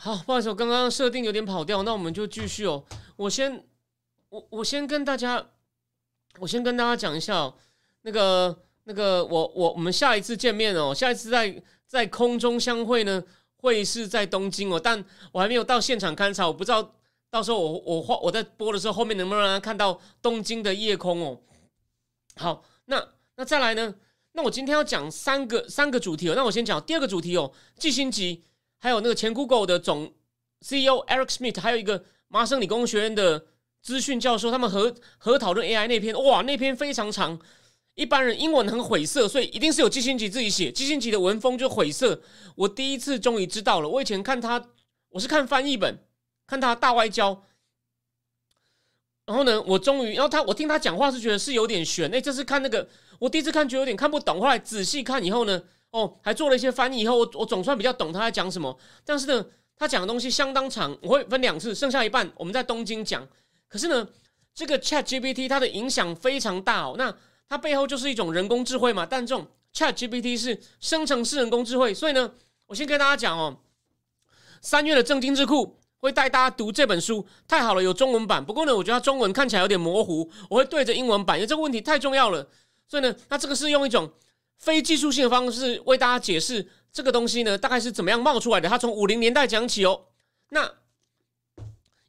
好，不好意思，我刚刚设定有点跑掉，那我们就继续哦。我先，我我先跟大家，我先跟大家讲一下哦，那个那个，我我我们下一次见面哦，下一次在在空中相会呢，会是在东京哦，但我还没有到现场勘察，我不知道到时候我我画我在播的时候，后面能不能让他看到东京的夜空哦。好，那那再来呢？那我今天要讲三个三个主题哦，那我先讲第二个主题哦，季星级。还有那个前 Google 的总 CEO Eric Smith，还有一个麻省理工学院的资讯教授，他们合合讨论 AI 那篇，哇，那篇非常长，一般人英文很晦涩，所以一定是有基辛吉自己写，基辛吉的文风就晦涩。我第一次终于知道了，我以前看他，我是看翻译本，看他大外交，然后呢，我终于，然后他，我听他讲话是觉得是有点悬，哎，这是看那个，我第一次看觉得有点看不懂，后来仔细看以后呢。哦，还做了一些翻译，以后我我总算比较懂他在讲什么。但是呢，他讲的东西相当长，我会分两次，剩下一半我们在东京讲。可是呢，这个 Chat GPT 它的影响非常大哦。那它背后就是一种人工智慧嘛，但这种 Chat GPT 是生成式人工智慧，所以呢，我先跟大家讲哦，三月的正经智库会带大家读这本书，太好了，有中文版。不过呢，我觉得它中文看起来有点模糊，我会对着英文版，因为这个问题太重要了。所以呢，那这个是用一种。非技术性的方式为大家解释这个东西呢，大概是怎么样冒出来的？它从五零年代讲起哦。那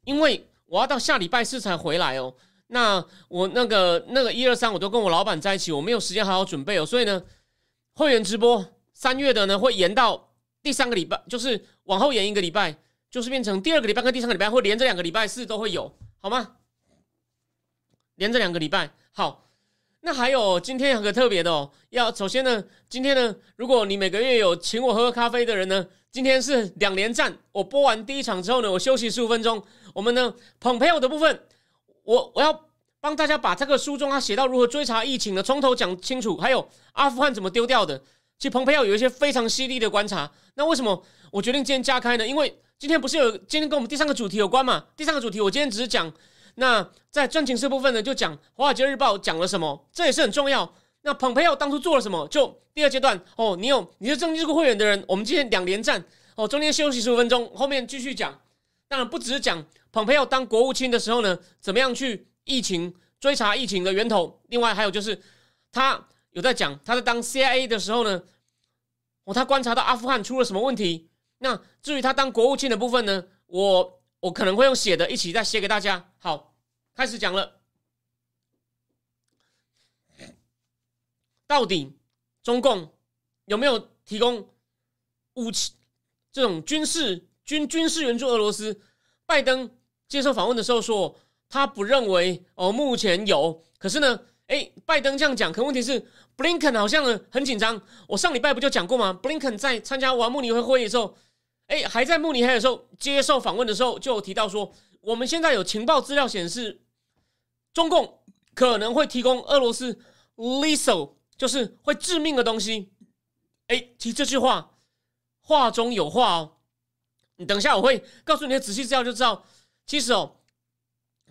因为我要到下礼拜四才回来哦，那我那个那个一二三我都跟我老板在一起，我没有时间好好准备哦。所以呢，会员直播三月的呢会延到第三个礼拜，就是往后延一个礼拜，就是变成第二个礼拜跟第三个礼拜会连着两个礼拜四都会有，好吗？连着两个礼拜，好。那还有今天有个特别的哦，要首先呢，今天呢，如果你每个月有请我喝咖啡的人呢，今天是两连战。我播完第一场之后呢，我休息十五分钟。我们呢，捧朋友的部分，我我要帮大家把这个书中他写到如何追查疫情的从头讲清楚，还有阿富汗怎么丢掉的。其实彭佩奥有一些非常犀利的观察。那为什么我决定今天加开呢？因为今天不是有今天跟我们第三个主题有关嘛？第三个主题我今天只是讲。那在真情色部分呢，就讲《华尔街日报》讲了什么，这也是很重要。那蓬佩奥当初做了什么？就第二阶段哦，你有你是正经这个会员的人，我们今天两连战哦，中间休息十五分钟，后面继续讲。当然不只是讲蓬佩奥当国务卿的时候呢，怎么样去疫情追查疫情的源头，另外还有就是他有在讲他在当 CIA 的时候呢，哦，他观察到阿富汗出了什么问题。那至于他当国务卿的部分呢，我我可能会用写的一起再写给大家。好。开始讲了，到底中共有没有提供武器这种军事军军事援助俄罗斯？拜登接受访问的时候说，他不认为哦，目前有。可是呢，哎，拜登这样讲，可问题是布林肯好像呢很紧张。我上礼拜不就讲过吗？布林肯在参加瓦慕尼会会议的时候，哎，还在慕尼黑的时候接受访问的时候，就有提到说，我们现在有情报资料显示。中共可能会提供俄罗斯 lethal，就是会致命的东西。哎，其实这句话话中有话哦。你等一下，我会告诉你的仔细资料就知道。其实哦，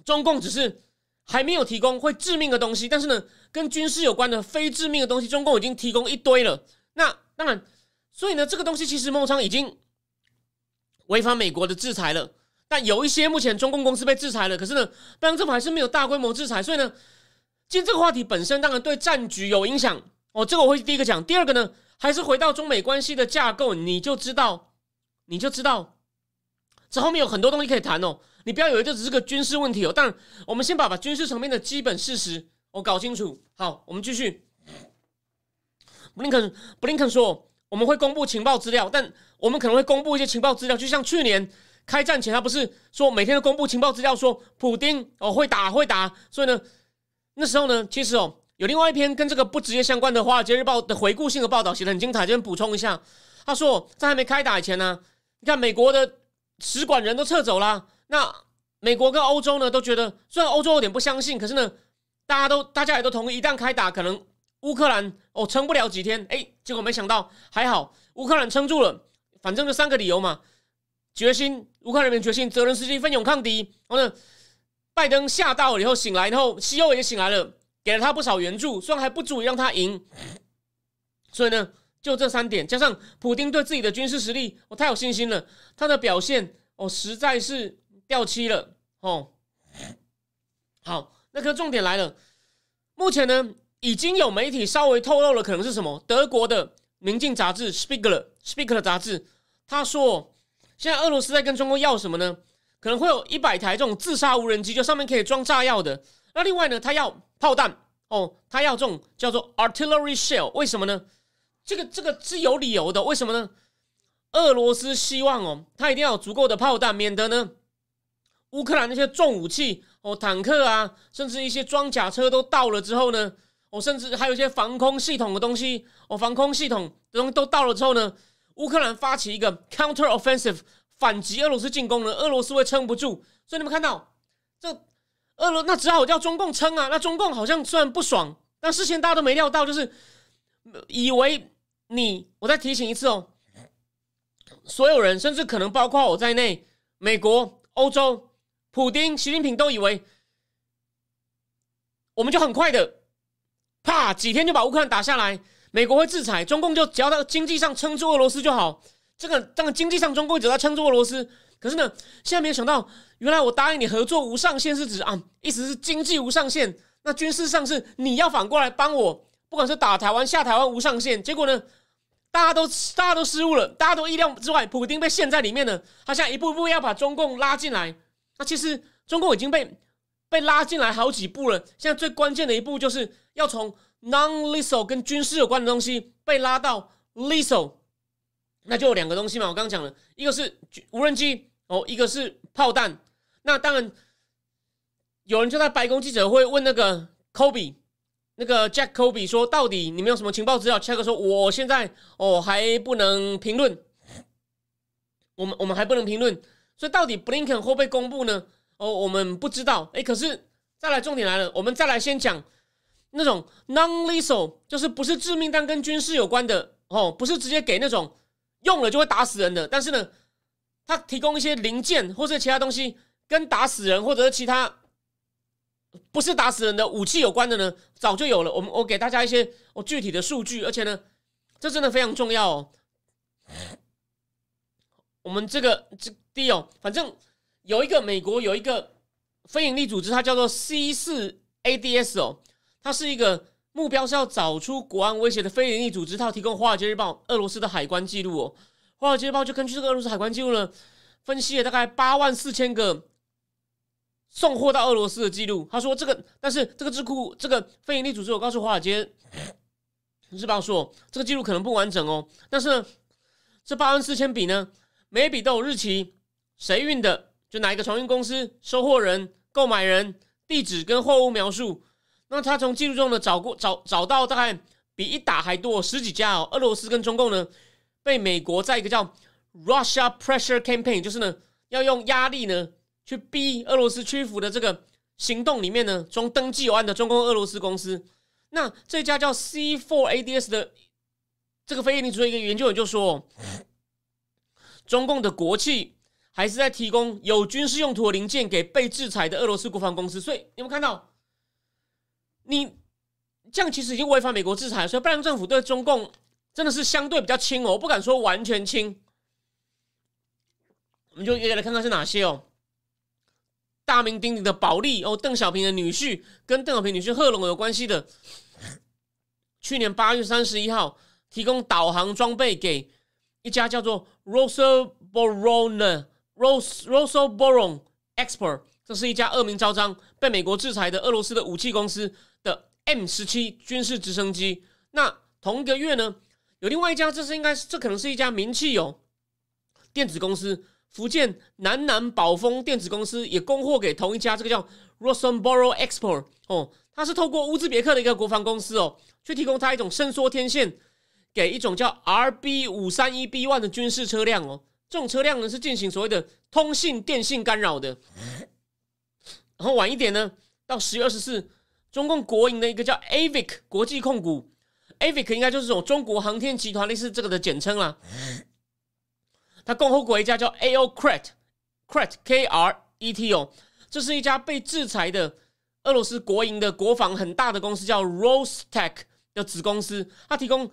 中共只是还没有提供会致命的东西，但是呢，跟军事有关的非致命的东西，中共已经提供一堆了。那当然，所以呢，这个东西其实孟昌已经违反美国的制裁了。但有一些目前中共公司被制裁了，可是呢，拜登政府还是没有大规模制裁，所以呢，今天这个话题本身当然对战局有影响哦。这个我会第一个讲，第二个呢，还是回到中美关系的架构，你就知道，你就知道，这后面有很多东西可以谈哦。你不要以为这只是个军事问题哦。但我们先把把军事层面的基本事实我搞清楚。好，我们继续。布林肯布林肯说，我们会公布情报资料，但我们可能会公布一些情报资料，就像去年。开战前，他不是说每天都公布情报资料，说普丁哦会打会打，所以呢，那时候呢，其实哦有另外一篇跟这个不直接相关的《华尔街日报》的回顾性的报道写的很精彩，这边补充一下。他说在还没开打以前呢，你看美国的使馆人都撤走了，那美国跟欧洲呢都觉得，虽然欧洲有点不相信，可是呢，大家都大家也都同意，一旦开打，可能乌克兰哦撑不了几天。哎，结果没想到还好，乌克兰撑住了。反正就三个理由嘛：决心，乌克兰人民决心，责任司机奋勇抗敌。然后呢，拜登吓到了以后醒来，然后西欧也醒来了，给了他不少援助，虽然还不足以让他赢。所以呢，就这三点，加上普京对自己的军事实力，我太有信心了。他的表现，哦，实在是掉漆了。哦，好，那个重点来了。目前呢，已经有媒体稍微透露了，可能是什么？德国的《明镜》杂志《Spiegel》Spiegel 杂志，他说，现在俄罗斯在跟中国要什么呢？可能会有一百台这种自杀无人机，就上面可以装炸药的。那另外呢，他要炮弹哦，他要这种叫做 artillery shell。为什么呢？这个这个是有理由的，为什么呢？俄罗斯希望哦，他一定要有足够的炮弹，免得呢，乌克兰那些重武器哦，坦克啊，甚至一些装甲车都到了之后呢，哦，甚至还有一些防空系统的东西哦，防空系统的东西都到了之后呢，乌克兰发起一个 counter offensive 反击俄罗斯进攻呢，俄罗斯会撑不住。所以你们看到这俄罗那只好叫中共撑啊，那中共好像虽然不爽，但事先大家都没料到，就是以为。你，我再提醒一次哦，所有人，甚至可能包括我在内，美国、欧洲、普京、习近平都以为，我们就很快的，啪，几天就把乌克兰打下来，美国会制裁，中共就只要到经济上撑住俄罗斯就好。这个，这个经济上中共只要撑住俄罗斯，可是呢，现在没有想到，原来我答应你合作无上限是指啊，意思是经济无上限，那军事上是你要反过来帮我，不管是打台湾、下台湾无上限，结果呢？大家都大家都失误了，大家都意料之外。普京被陷在里面了，他现在一步一步要把中共拉进来。那其实中共已经被被拉进来好几步了。现在最关键的一步就是要从 non-lethal 跟军事有关的东西被拉到 lethal，那就有两个东西嘛。我刚刚讲了一个是无人机哦，一个是炮弹。那当然有人就在白宫记者会问那个 Kobe。那个 Jack Kobe 说：“到底你们有什么情报资料？”切克说：“我现在哦还不能评论，我们我们还不能评论，所以到底 Blinken 会不会公布呢？哦，我们不知道。哎，可是再来重点来了，我们再来先讲那种 non-lethal，就是不是致命但跟军事有关的哦，不是直接给那种用了就会打死人的，但是呢，他提供一些零件或者其他东西跟打死人或者是其他。”不是打死人的武器有关的呢，早就有了。我们我给大家一些我具体的数据，而且呢，这真的非常重要哦。我们这个这第一哦，反正有一个美国有一个非营利组织，它叫做 C 四 ADS 哦，它是一个目标是要找出国安威胁的非营利组织，它要提供《华尔街日报》俄罗斯的海关记录哦，《华尔街日报》就根据这个俄罗斯海关记录呢，分析了大概八万四千个。送货到俄罗斯的记录，他说这个，但是这个智库这个非营利组织，我告诉华尔街日报说，这个记录可能不完整哦。但是呢，这八万四千笔呢，每笔都有日期，谁运的，就哪一个船运公司、收货人、购买人、地址跟货物描述。那他从记录中呢找过找找到大概比一打还多十几家哦。俄罗斯跟中共呢被美国在一个叫 Russia Pressure Campaign，就是呢要用压力呢。去逼俄罗斯屈服的这个行动里面呢，中登记有案的中共俄罗斯公司，那这家叫 C Four ADS 的这个非营利组织一个研究员就说，中共的国企还是在提供有军事用途的零件给被制裁的俄罗斯国防公司，所以有没有看到？你这样其实已经违反美国制裁，所以拜登政府对中共真的是相对比较轻哦，我不敢说完全轻。我们就一个来看看是哪些哦。大名鼎鼎的保利哦，邓小平的女婿跟邓小平女婿贺龙有关系的。去年八月三十一号，提供导航装备给一家叫做 Rosoboron Rosoboron Ros Rosoboron Export，这是一家恶名昭彰、被美国制裁的俄罗斯的武器公司的 M 十七军事直升机。那同一个月呢，有另外一家，这是应该这可能是一家名气有电子公司。福建南南宝丰电子公司也供货给同一家，这个叫 Rosenboro Export 哦，它是透过乌兹别克的一个国防公司哦，去提供它一种伸缩天线给一种叫 RB 五三一 B one 的军事车辆哦。这种车辆呢是进行所谓的通信电信干扰的。然后晚一点呢，到十月二十四，中共国营的一个叫 Avic 国际控股，Avic 应该就是这种中国航天集团类似这个的简称啦。它共和国一家叫 A.O. Kret，Kret K R E T O，这是一家被制裁的俄罗斯国营的国防很大的公司，叫 Rostec 的子公司，它提供。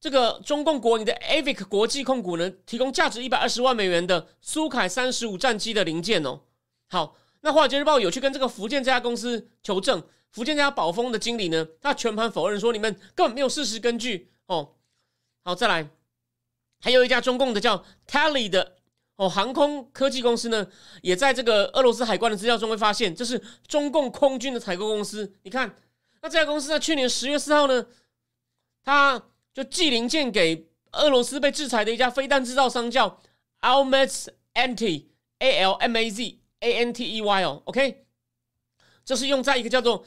这个中共国营的 Avic 国际控股呢，提供价值一百二十万美元的苏凯三十五战机的零件哦。好，那华尔街日报有去跟这个福建这家公司求证，福建这家宝丰的经理呢，他全盘否认说你们根本没有事实根据哦。好，再来，还有一家中共的叫 Tally 的哦航空科技公司呢，也在这个俄罗斯海关的资料中会发现，这是中共空军的采购公司。你看，那这家公司在去年十月四号呢，它。就寄零件给俄罗斯被制裁的一家飞弹制造商，叫 Almaz Anti A L M A Z A N T E Y 哦，OK，这是用在一个叫做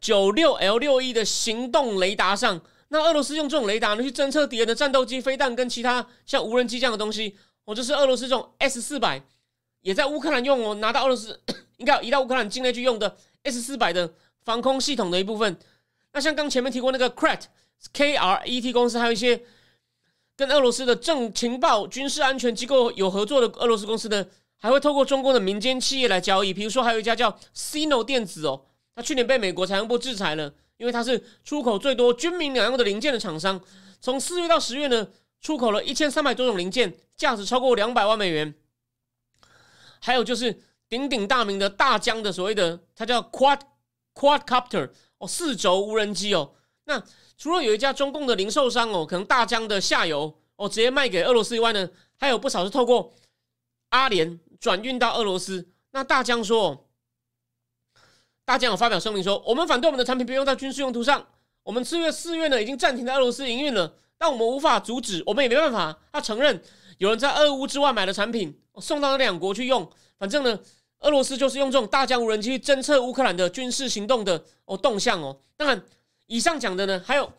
九六 L 六 E 的行动雷达上。那俄罗斯用这种雷达呢去侦测敌人的战斗机、飞弹跟其他像无人机这样的东西。哦，这是俄罗斯这种 S 四百也在乌克兰用哦，拿到俄罗斯应该移到乌克兰境内去用的 S 四百的防空系统的一部分。那像刚前面提过那个 Kret。KRET 公司还有一些跟俄罗斯的政情报、军事安全机构有合作的俄罗斯公司呢，还会透过中共的民间企业来交易。比如说，还有一家叫 Sino 电子哦，它去年被美国财政部制裁了，因为它是出口最多军民两用的零件的厂商。从四月到十月呢，出口了一千三百多种零件，价值超过两百万美元。还有就是鼎鼎大名的大疆的所谓的，它叫 Quad Quadcopter 哦，四轴无人机哦。那除了有一家中共的零售商哦，可能大疆的下游哦直接卖给俄罗斯以外呢，还有不少是透过阿联转运到俄罗斯。那大疆说，大疆有发表声明说，我们反对我们的产品不用在军事用途上。我们四月四月呢已经暂停在俄罗斯营运了，但我们无法阻止，我们也没办法。他承认有人在俄乌之外买了产品送到那两国去用，反正呢，俄罗斯就是用这种大疆无人机侦测乌克兰的军事行动的哦动向哦，当然。以上讲的呢，还有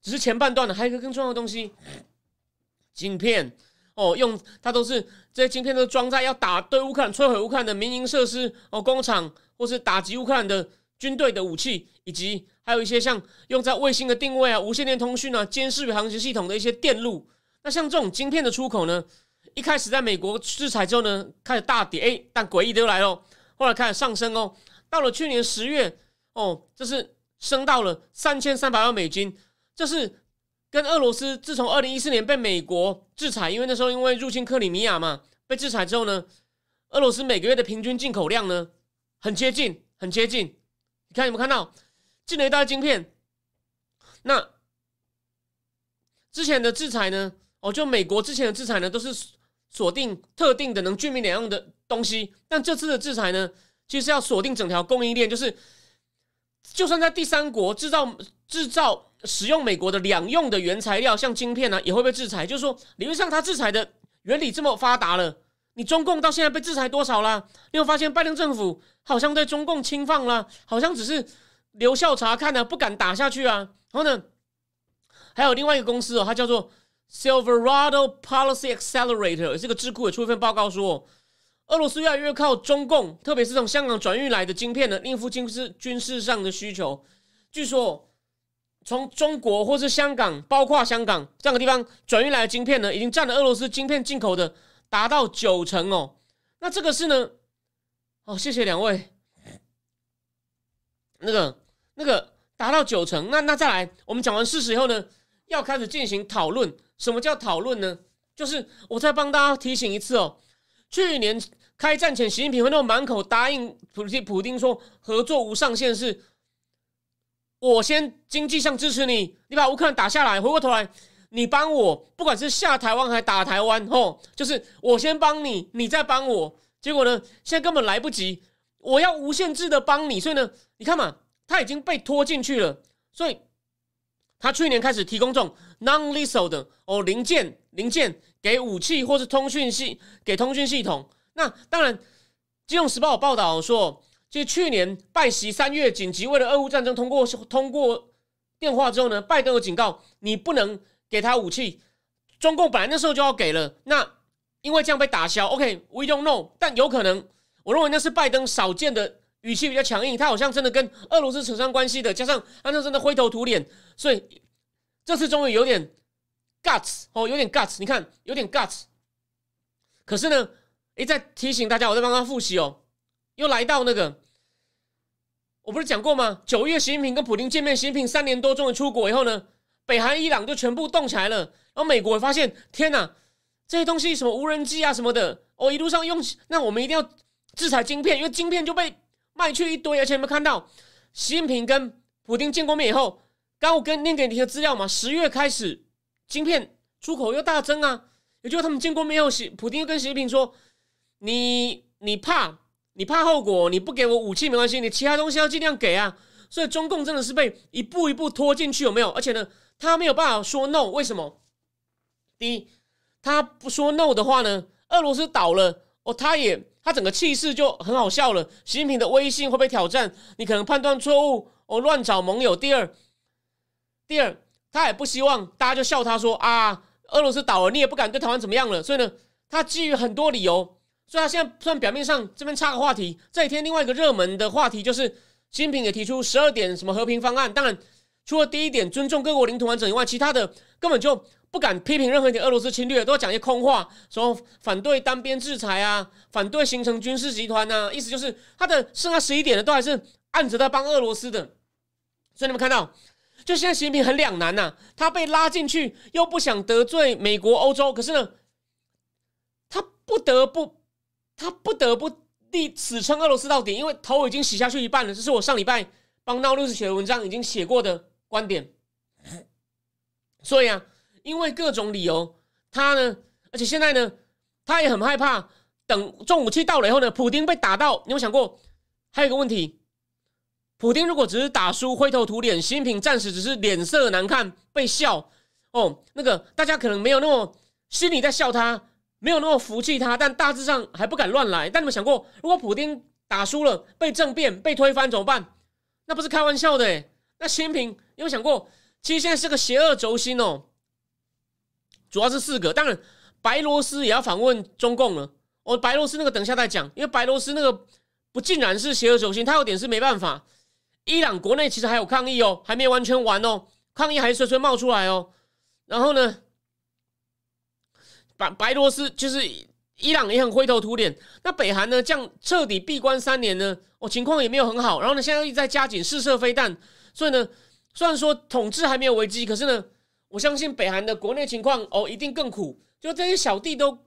只是前半段的，还有一个更重要的东西，晶片哦，用它都是这些晶片都装在要打对乌克兰摧毁乌克兰的民营设施哦，工厂或是打击乌克兰的军队的武器，以及还有一些像用在卫星的定位啊、无线电通讯啊、监视与航行系统的一些电路。那像这种晶片的出口呢，一开始在美国制裁之后呢，开始大跌，哎，但诡异的又来了，后来开始上升哦，到了去年十月哦，这是。升到了三千三百万美金，这是跟俄罗斯自从二零一四年被美国制裁，因为那时候因为入侵克里米亚嘛，被制裁之后呢，俄罗斯每个月的平均进口量呢很接近，很接近。你看有没有看到进了一袋晶片？那之前的制裁呢？哦，就美国之前的制裁呢，都是锁定特定的能军民两用的东西，但这次的制裁呢，其实要锁定整条供应链，就是。就算在第三国制造制造使用美国的两用的原材料，像晶片呢，也会被制裁。就是说，理论上它制裁的原理这么发达了，你中共到现在被制裁多少了？你有发现拜登政府好像对中共轻放了，好像只是留校察看呢，不敢打下去啊。然后呢，还有另外一个公司哦，它叫做 Silverado Policy Accelerator，这个智库也出一份报告说。俄罗斯越来越靠中共，特别是从香港转运来的晶片呢，应付军事军事上的需求。据说，从中国或是香港，包括香港这样的地方转运来的晶片呢，已经占了俄罗斯晶片进口的达到九成哦。那这个是呢？哦，谢谢两位。那个那个达到九成，那那再来，我们讲完事实以后呢，要开始进行讨论。什么叫讨论呢？就是我再帮大家提醒一次哦，去年。开战前，习近平会那么满口答应普京，普京说合作无上限，是我先经济上支持你，你把乌克兰打下来，回过头来你帮我，不管是下台湾还打台湾，吼，就是我先帮你，你再帮我。结果呢，现在根本来不及，我要无限制的帮你，所以呢，你看嘛，他已经被拖进去了。所以他去年开始提供这种 non-lethal 的哦零件，零件给武器或是通讯系，给通讯系统。那当然，《金融时报》有报道说，就去年拜习三月紧急为了俄乌战争通过通过电话之后呢，拜登有警告你不能给他武器。中共本来那时候就要给了，那因为这样被打消。OK，we don't know，但有可能，我认为那是拜登少见的语气比较强硬，他好像真的跟俄罗斯扯上关系的，加上他那真的灰头土脸，所以这次终于有点 guts 哦，有点 guts，你看有点 guts。可是呢，诶，在提醒大家，我在帮他复习哦，又来到那个，我不是讲过吗？九月，习近平跟普京见面，习近平三年多终于出国以后呢，北韩、伊朗就全部动起来了。然后美国发现，天哪，这些东西什么无人机啊什么的，哦，一路上用，那我们一定要制裁晶片，因为晶片就被卖去一堆。而且有没有看到，习近平跟普京见过面以后，刚我跟念给你的资料嘛，十月开始，晶片出口又大增啊。也就是他们见过面后，习普京又跟习近平说：“你你怕你怕后果，你不给我武器没关系，你其他东西要尽量给啊。”所以中共真的是被一步一步拖进去，有没有？而且呢，他没有办法说 no，为什么？第一，他不说 no 的话呢，俄罗斯倒了哦，他也他整个气势就很好笑了。习近平的威信会被挑战，你可能判断错误哦，乱找盟友。第二，第二，他也不希望大家就笑他说啊。俄罗斯倒了，你也不敢对台湾怎么样了，所以呢，他基于很多理由，所以他现在算表面上这边插个话题。这几天另外一个热门的话题就是，习近平也提出十二点什么和平方案。当然，除了第一点尊重各国领土完整以外，其他的根本就不敢批评任何一点俄罗斯侵略，都要讲一些空话，说反对单边制裁啊，反对形成军事集团呐，意思就是他的剩下十一点的都还是按着在帮俄罗斯的。所以你们看到。就现在，习近平很两难呐，他被拉进去，又不想得罪美国、欧洲，可是呢，他不得不，他不得不立死撑俄罗斯到底，因为头已经洗下去一半了。这是我上礼拜帮闹六斯写的文章已经写过的观点。所以啊，因为各种理由，他呢，而且现在呢，他也很害怕，等重武器到了以后呢，普京被打到，你有想过？还有一个问题。普京如果只是打输灰头土脸，习近平暂时只是脸色难看被笑哦，那个大家可能没有那么心里在笑他，没有那么服气他，但大致上还不敢乱来。但你们想过，如果普京打输了被政变被推翻怎么办？那不是开玩笑的那习近平有有想过，其实现在是个邪恶轴心哦，主要是四个。当然，白罗斯也要访问中共了。哦，白罗斯那个等下再讲，因为白罗斯那个不竟然是邪恶轴心，他有点是没办法。伊朗国内其实还有抗议哦，还没完全完哦，抗议还随随冒出来哦。然后呢，白白罗斯就是伊朗也很灰头土脸。那北韩呢，这样彻底闭关三年呢，哦，情况也没有很好。然后呢，现在又在加紧试射飞弹，所以呢，虽然说统治还没有危机，可是呢，我相信北韩的国内情况哦，一定更苦。就这些小弟都，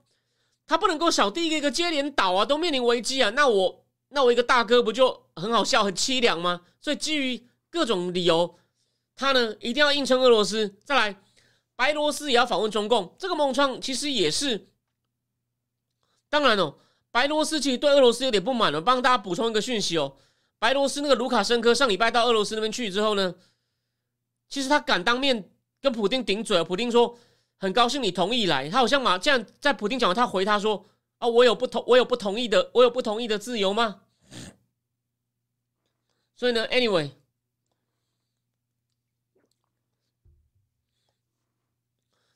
他不能够小弟一个一个接连倒啊，都面临危机啊。那我那我一个大哥不就很好笑、很凄凉吗？所以基于各种理由，他呢一定要硬撑俄罗斯。再来，白罗斯也要访问中共。这个梦创其实也是，当然哦，白罗斯其实对俄罗斯有点不满了。帮大家补充一个讯息哦，白罗斯那个卢卡申科上礼拜到俄罗斯那边去之后呢，其实他敢当面跟普京顶嘴。普京说很高兴你同意来，他好像嘛这样在普京讲完，他回他说啊，我有不同，我有不同意的，我有不同意的自由吗？所以呢，anyway，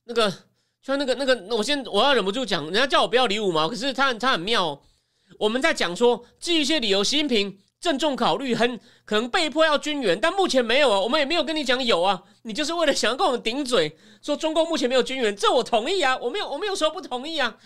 那个像那个那个，我先我要忍不住讲，人家叫我不要理五毛，可是他他很妙。哦我们在讲说基于一些理由，习近平郑重考虑，很可能被迫要军援，但目前没有啊，我们也没有跟你讲有啊，你就是为了想要跟我们顶嘴，说中共目前没有军援，这我同意啊，我没有我没有说不同意啊。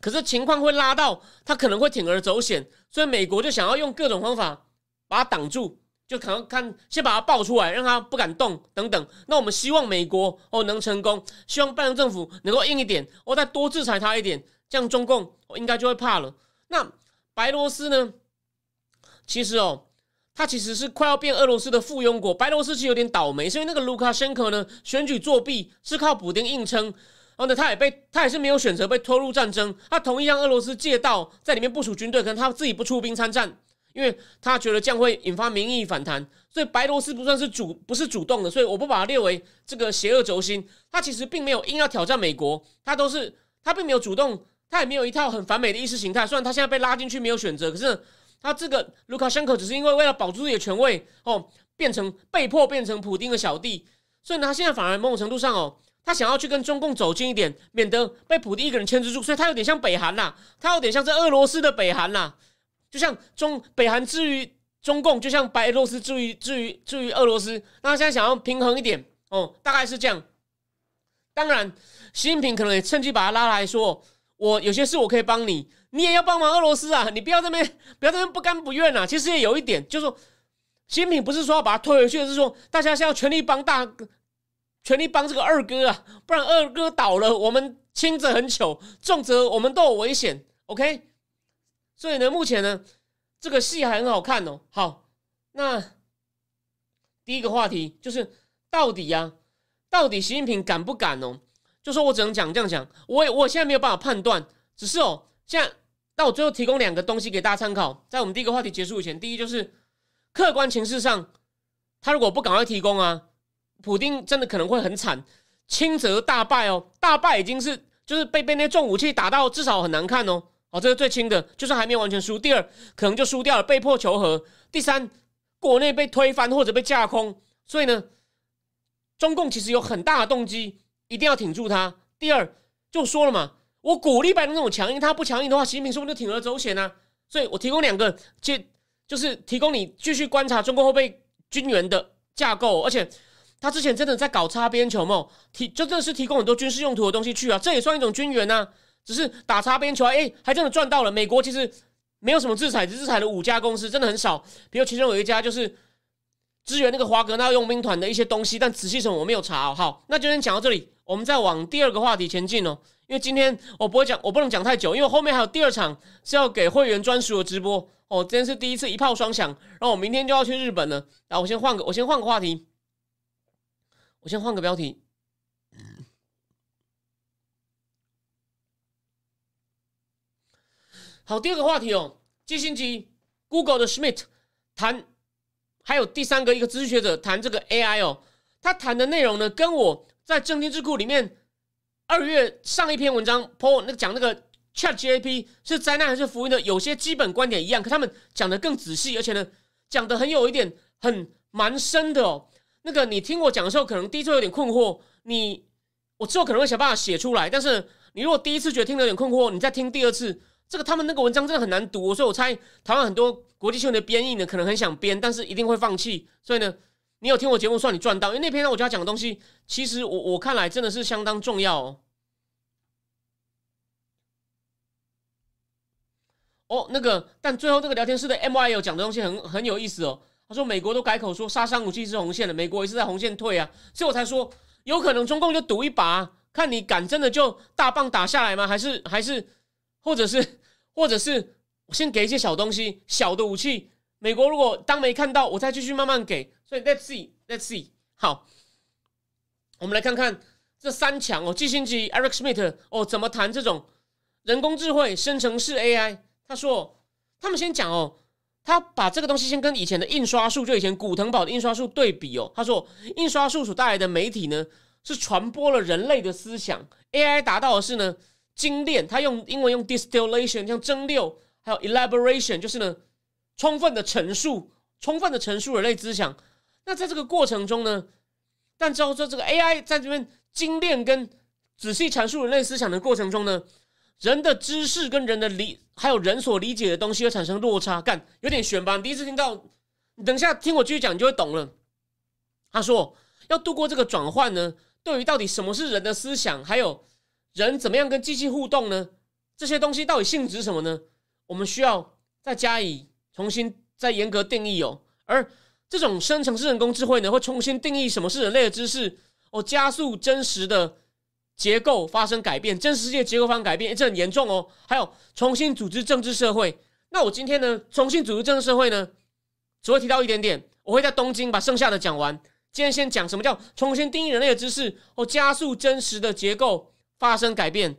可是情况会拉到他可能会铤而走险，所以美国就想要用各种方法。把他挡住，就可能看先把他爆出来，让他不敢动等等。那我们希望美国哦能成功，希望拜登政府能够硬一点，哦再多制裁他一点，这样中共哦应该就会怕了。那白罗斯呢？其实哦，他其实是快要变俄罗斯的附庸国。白罗斯其实有点倒霉，是因为那个卢卡申科呢选举作弊，是靠补丁硬撑，然后呢他也被他也是没有选择被拖入战争，他同意让俄罗斯借道在里面部署军队，可能他自己不出兵参战。因为他觉得这样会引发民意反弹，所以白罗斯不算是主，不是主动的，所以我不把它列为这个邪恶轴心。他其实并没有硬要挑战美国，他都是他并没有主动，他也没有一套很反美的意识形态。虽然他现在被拉进去没有选择，可是他这个卢卡申科只是因为为了保住自己的权位哦，变成被迫变成普丁的小弟，所以呢，他现在反而某种程度上哦，他想要去跟中共走近一点，免得被普京一个人牵制住，所以他有点像北韩啦，他有点像这俄罗斯的北韩啦，就像中北韩至于中共，就像白俄罗斯至于至于至于俄罗斯，那他现在想要平衡一点哦，大概是这样。当然，习近平可能也趁机把他拉来说，我有些事我可以帮你，你也要帮忙俄罗斯啊，你不要这边不要这边不甘不愿啊。其实也有一点，就是说，习近平不是说要把他推回去，是说大家是要全力帮大。全力帮这个二哥啊，不然二哥倒了，我们轻则很糗，重则我们都有危险。OK，所以呢，目前呢，这个戏还很好看哦。好，那第一个话题就是到底呀，到底习近平敢不敢哦？就说我只能讲这样讲，我也我现在没有办法判断，只是哦，现在那我最后提供两个东西给大家参考，在我们第一个话题结束以前，第一就是客观情势上，他如果不赶快提供啊。普京真的可能会很惨，轻则大败哦，大败已经是就是被被那重武器打到至少很难看哦，哦，这是最轻的，就是还没有完全输。第二，可能就输掉了，被迫求和。第三，国内被推翻或者被架空。所以呢，中共其实有很大的动机，一定要挺住他。第二，就说了嘛，我鼓励拜登这种强硬，他不强硬的话，习近平说不定就铤而走险呢。所以我提供两个，就就是提供你继续观察中国会不会军援的架构，而且。他之前真的在搞擦边球嘛？提就真的是提供很多军事用途的东西去啊，这也算一种军援呐。只是打擦边球啊，哎，还真的赚到了。美国其实没有什么制裁，只制裁了五家公司，真的很少。比如其中有一家就是支援那个华格纳佣兵团的一些东西，但仔细什么我没有查。好，那就先讲到这里，我们再往第二个话题前进哦。因为今天我不会讲，我不能讲太久，因为后面还有第二场是要给会员专属的直播哦。今天是第一次一炮双响，然后我明天就要去日本了。然后我先换个，我先换个话题。我先换个标题。好，第二个话题哦，基辛基，Google 的 Schmidt 谈，还有第三个一个知识学者谈这个 AI 哦，他谈的内容呢，跟我在正经智库里面二月上一篇文章 po 那个讲那个 ChatGPT 是灾难还是福音的有些基本观点一样，可他们讲的更仔细，而且呢，讲的很有一点很蛮深的哦。那个你听我讲的时候，可能第一次有点困惑。你我之后可能会想办法写出来。但是你如果第一次觉得听得有点困惑，你再听第二次，这个他们那个文章真的很难读。所以我猜台湾很多国际新闻的编译呢，可能很想编，但是一定会放弃。所以呢，你有听我节目，算你赚到。因为那篇呢，我就要讲的东西，其实我我看来真的是相当重要哦。哦，那个，但最后这个聊天室的 M Y 有讲的东西很很有意思哦。他说：“美国都改口说杀伤武器是红线了，美国也是在红线退啊，所以我才说有可能中共就赌一把，看你敢真的就大棒打下来吗？还是还是，或者是或者是我先给一些小东西，小的武器。美国如果当没看到，我再继续慢慢给。所以 Let's see，Let's see。好，我们来看看这三强哦，基辛级 Eric Schmidt 哦，怎么谈这种人工智慧生成式 AI？他说他们先讲哦。”他把这个东西先跟以前的印刷术，就以前古腾堡的印刷术对比哦。他说，印刷术所带来的媒体呢，是传播了人类的思想；AI 达到的是呢精炼。他用英文用 distillation，像蒸馏，还有 elaboration，就是呢充分的陈述，充分的陈述人类思想。那在这个过程中呢，但之后说这个 AI 在这边精炼跟仔细阐述人类思想的过程中呢？人的知识跟人的理，还有人所理解的东西会产生落差，干有点悬吧？第一次听到，你等一下听我继续讲，你就会懂了。他说，要度过这个转换呢，对于到底什么是人的思想，还有人怎么样跟机器互动呢？这些东西到底性质什么呢？我们需要再加以重新再严格定义哦。而这种生成式人工智慧呢，会重新定义什么是人类的知识，哦，加速真实的。结构发生改变，真实世界结构发生改变，这很严重哦。还有重新组织政治社会。那我今天呢，重新组织政治社会呢，只会提到一点点。我会在东京把剩下的讲完。今天先讲什么叫重新定义人类的知识，哦加速真实的结构发生改变。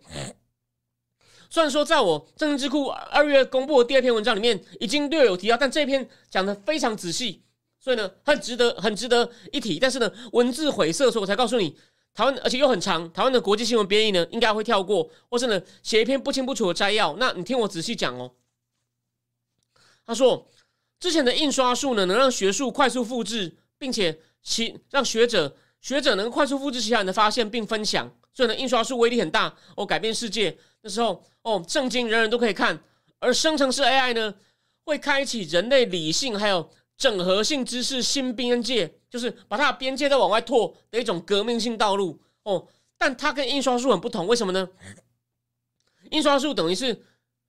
虽然说在我政治库二月公布的第二篇文章里面已经略有提到，但这篇讲的非常仔细，所以呢，很值得很值得一提。但是呢，文字晦涩，所以我才告诉你。台湾，而且又很长。台湾的国际新闻编译呢，应该会跳过，或是呢写一篇不清不楚的摘要。那你听我仔细讲哦。他说，之前的印刷术呢，能让学术快速复制，并且其让学者学者能快速复制其他人的发现并分享，所以呢，印刷术威力很大哦，改变世界。那时候哦，圣经人人都可以看，而生成式 AI 呢，会开启人类理性还有整合性知识新边界，就是把它的边界再往外拓的一种革命性道路哦。但它跟印刷术很不同，为什么呢？印刷术等于是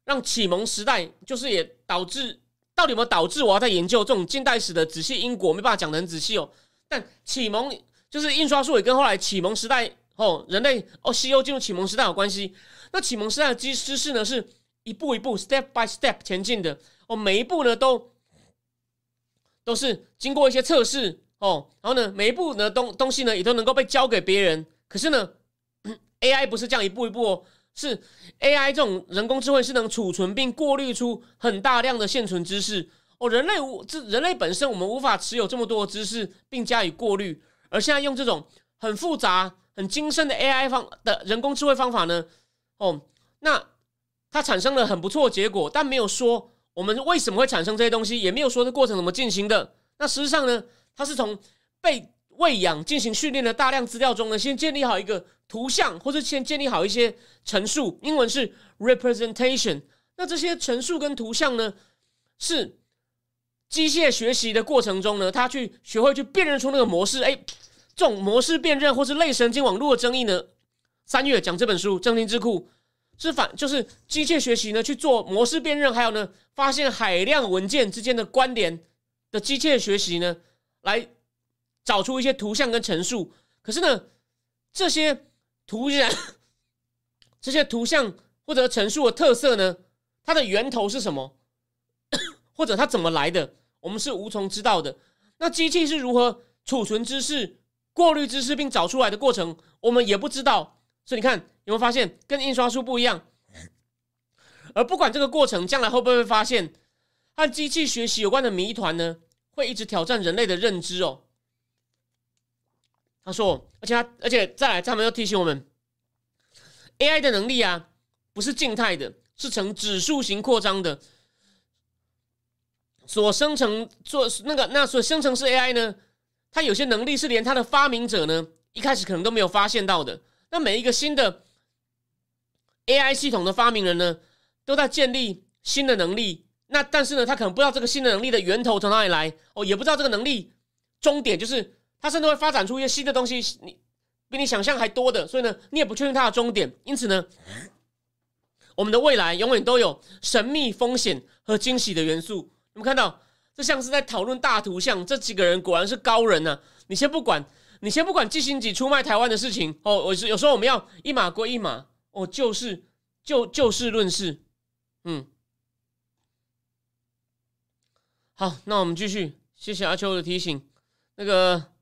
让启蒙时代，就是也导致到底有没有导致我要在研究这种近代史的仔细因果，没办法讲的很仔细哦。但启蒙就是印刷术也跟后来启蒙时代哦，人类哦西欧进入启蒙时代有关系。那启蒙时代的知知识呢，是一步一步 step by step 前进的哦，每一步呢都都是经过一些测试哦，然后呢每一步呢东东西呢也都能够被交给别人。可是呢，AI 不是这样一步一步哦。是 AI 这种人工智慧是能储存并过滤出很大量的现存知识哦，人类无这人类本身我们无法持有这么多的知识并加以过滤，而现在用这种很复杂、很精深的 AI 方的人工智慧方法呢，哦，那它产生了很不错的结果，但没有说我们为什么会产生这些东西，也没有说这过程怎么进行的。那实际上呢，它是从被喂养进行训练的大量资料中呢，先建立好一个。图像，或者先建立好一些陈述，英文是 representation。那这些陈述跟图像呢，是机械学习的过程中呢，他去学会去辨认出那个模式。哎，这种模式辨认或是类神经网络的争议呢，三月讲这本书《正经智库》是反，就是机械学习呢去做模式辨认，还有呢发现海量文件之间的关联的机械学习呢，来找出一些图像跟陈述。可是呢，这些图像 这些图像或者陈述的特色呢？它的源头是什么？或者它怎么来的？我们是无从知道的。那机器是如何储存知识、过滤知识并找出来的过程，我们也不知道。所以你看，有没有发现跟印刷术不一样？而不管这个过程将来会不会发现和机器学习有关的谜团呢？会一直挑战人类的认知哦。他说，而且他，而且再来，他们又提醒我们，AI 的能力啊，不是静态的，是呈指数型扩张的。所生成做那个那所生成式 AI 呢，它有些能力是连它的发明者呢一开始可能都没有发现到的。那每一个新的 AI 系统的发明人呢，都在建立新的能力。那但是呢，他可能不知道这个新的能力的源头从哪里来哦，也不知道这个能力终点就是。他甚至会发展出一些新的东西，你比你想象还多的，所以呢，你也不确定它的终点。因此呢，我们的未来永远都有神秘、风险和惊喜的元素。你们看到，这像是在讨论大图像。这几个人果然是高人呢。你先不管，你先不管季星吉出卖台湾的事情哦。我是有时候我们要一码归一码哦，就事就就事论事。嗯，好，那我们继续。谢谢阿秋的提醒。那个。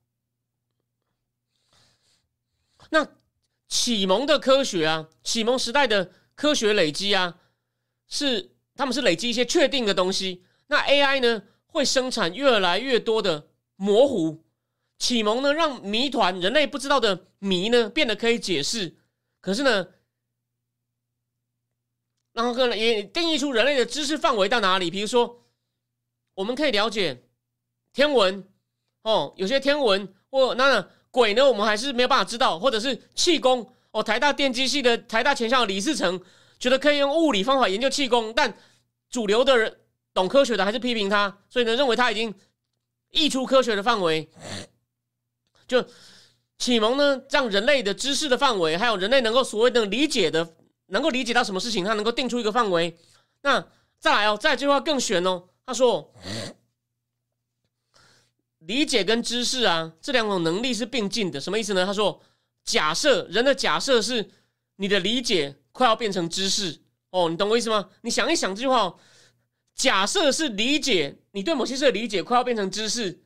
那启蒙的科学啊，启蒙时代的科学累积啊，是他们是累积一些确定的东西。那 AI 呢，会生产越来越多的模糊。启蒙呢，让谜团人类不知道的谜呢，变得可以解释。可是呢，然后可能也定义出人类的知识范围到哪里。比如说，我们可以了解天文哦，有些天文或那。鬼呢？我们还是没有办法知道，或者是气功哦。台大电机系的台大前校李世成觉得可以用物理方法研究气功，但主流的人懂科学的还是批评他，所以呢，认为他已经溢出科学的范围。就启蒙呢，让人类的知识的范围，还有人类能够所谓的理解的，能够理解到什么事情，他能够定出一个范围。那再来哦，再这句话更玄哦，他说。理解跟知识啊，这两种能力是并进的。什么意思呢？他说，假设人的假设是你的理解快要变成知识哦，你懂我意思吗？你想一想这句话，假设是理解，你对某些事的理解快要变成知识，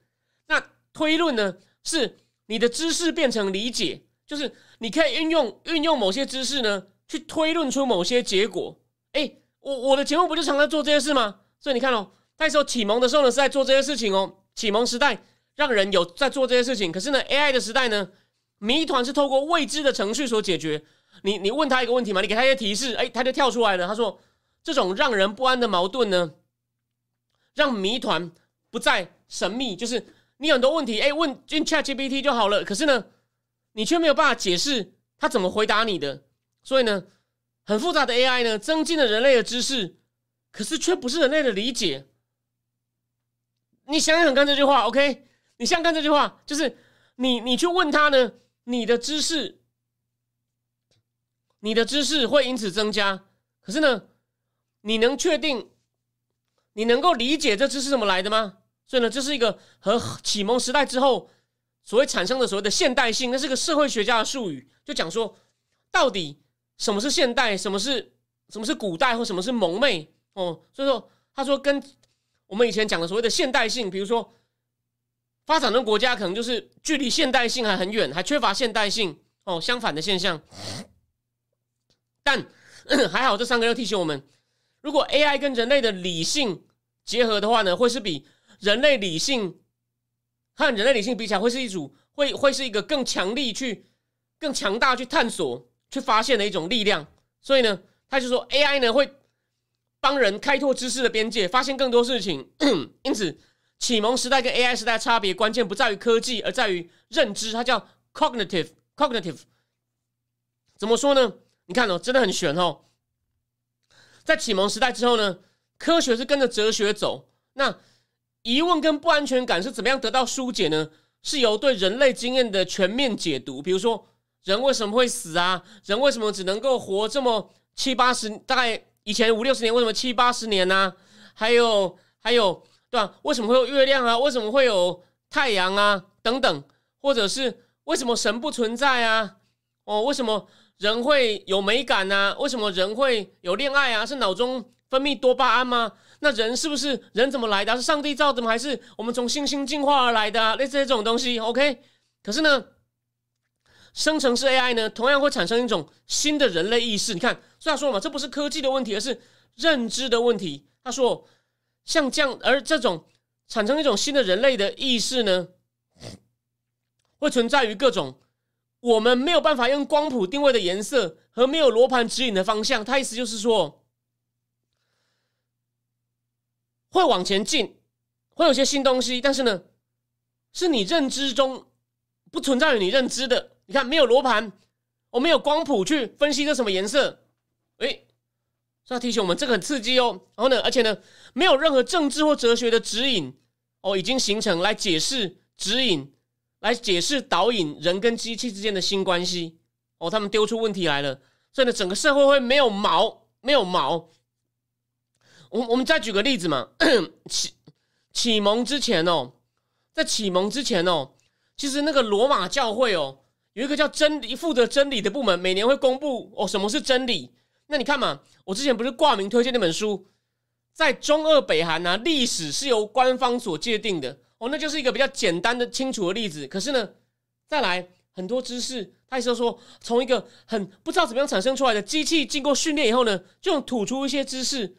那推论呢是你的知识变成理解，就是你可以运用运用某些知识呢去推论出某些结果。哎，我我的节目不就常在做这些事吗？所以你看哦，那时候启蒙的时候呢是在做这些事情哦，启蒙时代。让人有在做这些事情，可是呢，AI 的时代呢，谜团是透过未知的程序所解决。你你问他一个问题嘛，你给他一些提示，哎，他就跳出来了。他说，这种让人不安的矛盾呢，让谜团不再神秘，就是你有很多问题，哎，问问 ChatGPT 就好了。可是呢，你却没有办法解释它怎么回答你的。所以呢，很复杂的 AI 呢，增进了人类的知识，可是却不是人类的理解。你想想看这句话，OK？你想想看这句话，就是你你去问他呢，你的知识，你的知识会因此增加。可是呢，你能确定你能够理解这知识怎么来的吗？所以呢，这是一个和启蒙时代之后所谓产生的所谓的现代性，那是个社会学家的术语，就讲说到底什么是现代，什么是什么是古代，或什么是蒙昧哦。所以说，他说跟我们以前讲的所谓的现代性，比如说发展中国家可能就是距离现代性还很远，还缺乏现代性哦，相反的现象。但 还好，这三个又提醒我们，如果 AI 跟人类的理性结合的话呢，会是比。人类理性和人类理性比起来，会是一组会会是一个更强力去、更强大去探索、去发现的一种力量。所以呢，他就说 AI 呢会帮人开拓知识的边界，发现更多事情。因此，启蒙时代跟 AI 时代差别关键不在于科技，而在于认知。它叫 cognitive cognitive。怎么说呢？你看哦，真的很玄哦。在启蒙时代之后呢，科学是跟着哲学走。那疑问跟不安全感是怎么样得到疏解呢？是由对人类经验的全面解读，比如说人为什么会死啊？人为什么只能够活这么七八十？大概以前五六十年，为什么七八十年呢？还有还有，对吧？为什么会有月亮啊？为什么会有太阳啊？等等，或者是为什么神不存在啊？哦，为什么人会有美感呢？为什么人会有恋爱啊？是脑中分泌多巴胺吗？那人是不是人怎么来的？是上帝造的吗？还是我们从星星进化而来的？类似这种东西，OK？可是呢，生成式 AI 呢，同样会产生一种新的人类意识。你看，所以他说嘛，这不是科技的问题，而是认知的问题。他说，像这样，而这种产生一种新的人类的意识呢，会存在于各种我们没有办法用光谱定位的颜色和没有罗盘指引的方向。他意思就是说。会往前进，会有些新东西，但是呢，是你认知中不存在于你认知的。你看，没有罗盘，我没有光谱去分析这什么颜色，诶，是要提醒我们，这个很刺激哦。然后呢，而且呢，没有任何政治或哲学的指引哦，已经形成来解释指引，来解释导引人跟机器之间的新关系哦。他们丢出问题来了，所以呢，整个社会会没有毛，没有毛。我我们再举个例子嘛，启启蒙之前哦，在启蒙之前哦，其实那个罗马教会哦，有一个叫真理负责真理的部门，每年会公布哦什么是真理。那你看嘛，我之前不是挂名推荐那本书，在中俄北韩呢，历史是由官方所界定的哦，那就是一个比较简单的清楚的例子。可是呢，再来很多知识，他意思说，从一个很不知道怎么样产生出来的机器，经过训练以后呢，就吐出一些知识。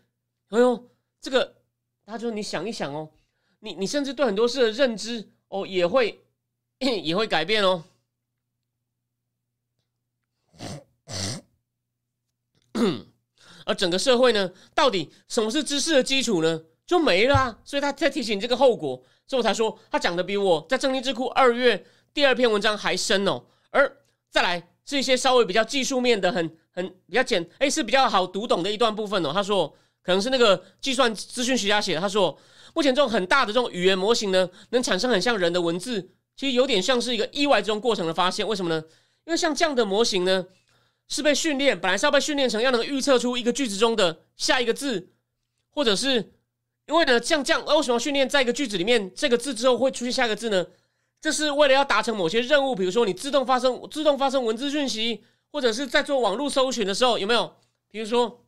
哎呦，这个，他说你想一想哦，你你甚至对很多事的认知哦，也会 也会改变哦。而整个社会呢，到底什么是知识的基础呢？就没了。所以他在提醒你这个后果，所以我才说他讲的比我在正经智库二月第二篇文章还深哦。而再来是一些稍微比较技术面的，很很比较简，哎，是比较好读懂的一段部分哦。他说。可能是那个计算资讯学家写的。他说，目前这种很大的这种语言模型呢，能产生很像人的文字，其实有点像是一个意外这种过程的发现。为什么呢？因为像这样的模型呢，是被训练，本来是要被训练成要能预测出一个句子中的下一个字，或者是因为呢，像这样，为什么训练在一个句子里面这个字之后会出现下一个字呢？这是为了要达成某些任务，比如说你自动发生自动发生文字讯息，或者是在做网络搜寻的时候，有没有？比如说。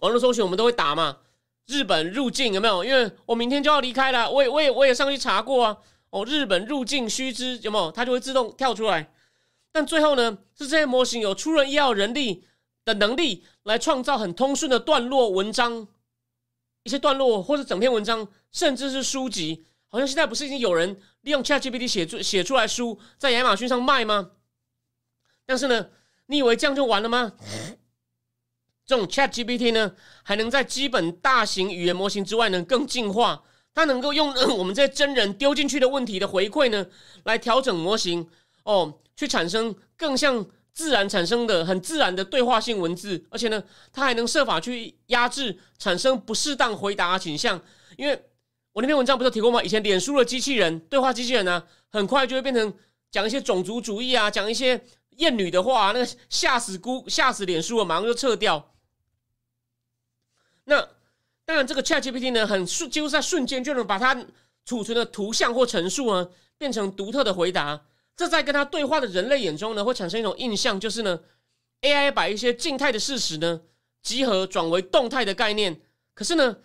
网络搜寻我们都会打嘛，日本入境有没有？因为我明天就要离开了，我也我也我也上去查过啊。哦，日本入境须知有没有？它就会自动跳出来。但最后呢，是这些模型有出人意料人力的能力来创造很通顺的段落文章，一些段落或者整篇文章，甚至是书籍。好像现在不是已经有人利用 ChatGPT 写出写出来书，在亚马逊上卖吗？但是呢，你以为这样就完了吗？这种 Chat GPT 呢，还能在基本大型语言模型之外呢更进化，它能够用 我们这些真人丢进去的问题的回馈呢，来调整模型哦，去产生更像自然产生的很自然的对话性文字，而且呢，它还能设法去压制产生不适当回答倾向。因为我那篇文章不是提过吗？以前脸书的机器人对话机器人呢，很快就会变成讲一些种族主义啊，讲一些厌女的话，啊那个吓死姑吓死脸书了，马上就撤掉。那当然，这个 Chat GPT 呢，很瞬，几乎在瞬间就能把它储存的图像或陈述呢，变成独特的回答。这在跟他对话的人类眼中呢，会产生一种印象，就是呢，AI 把一些静态的事实呢，集合转为动态的概念。可是呢，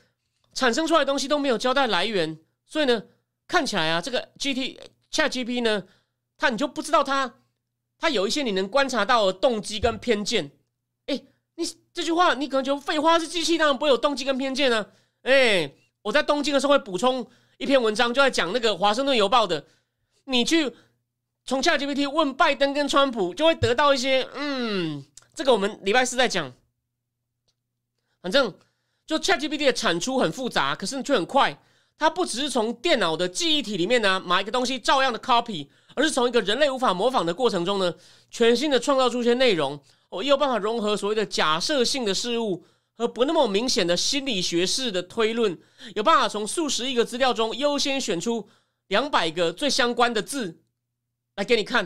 产生出来的东西都没有交代来源，所以呢，看起来啊，这个 GT Chat G P 呢，它你就不知道它，它有一些你能观察到的动机跟偏见。哎你这句话，你可能觉得废话，是机器当然不会有动机跟偏见啊。哎，我在东京的时候会补充一篇文章，就在讲那个《华盛顿邮报》的。你去从 ChatGPT 问拜登跟川普，就会得到一些嗯，这个我们礼拜四再讲。反正就 ChatGPT 的产出很复杂，可是却很快。它不只是从电脑的记忆体里面呢，买一个东西照样的 copy，而是从一个人类无法模仿的过程中呢，全新的创造出一些内容。我也有办法融合所谓的假设性的事物和不那么明显的心理学式的推论，有办法从数十亿个资料中优先选出两百个最相关的字来给你看。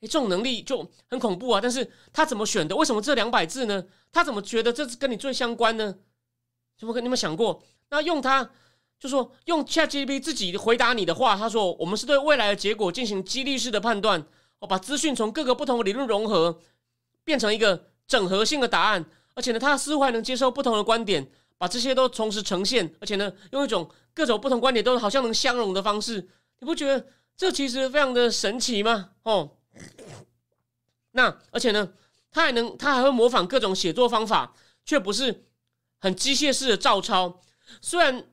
哎，这种能力就很恐怖啊！但是他怎么选的？为什么这两百字呢？他怎么觉得这是跟你最相关呢？怎么跟你们想过？那用它，就说用 ChatGPT 自己回答你的话，他说我们是对未来的结果进行激励式的判断，我把资讯从各个不同的理论融合。变成一个整合性的答案，而且呢，他似乎还能接受不同的观点，把这些都同时呈现，而且呢，用一种各种不同观点都好像能相容的方式，你不觉得这其实非常的神奇吗？哦，那而且呢，他还能，他还会模仿各种写作方法，却不是很机械式的照抄。虽然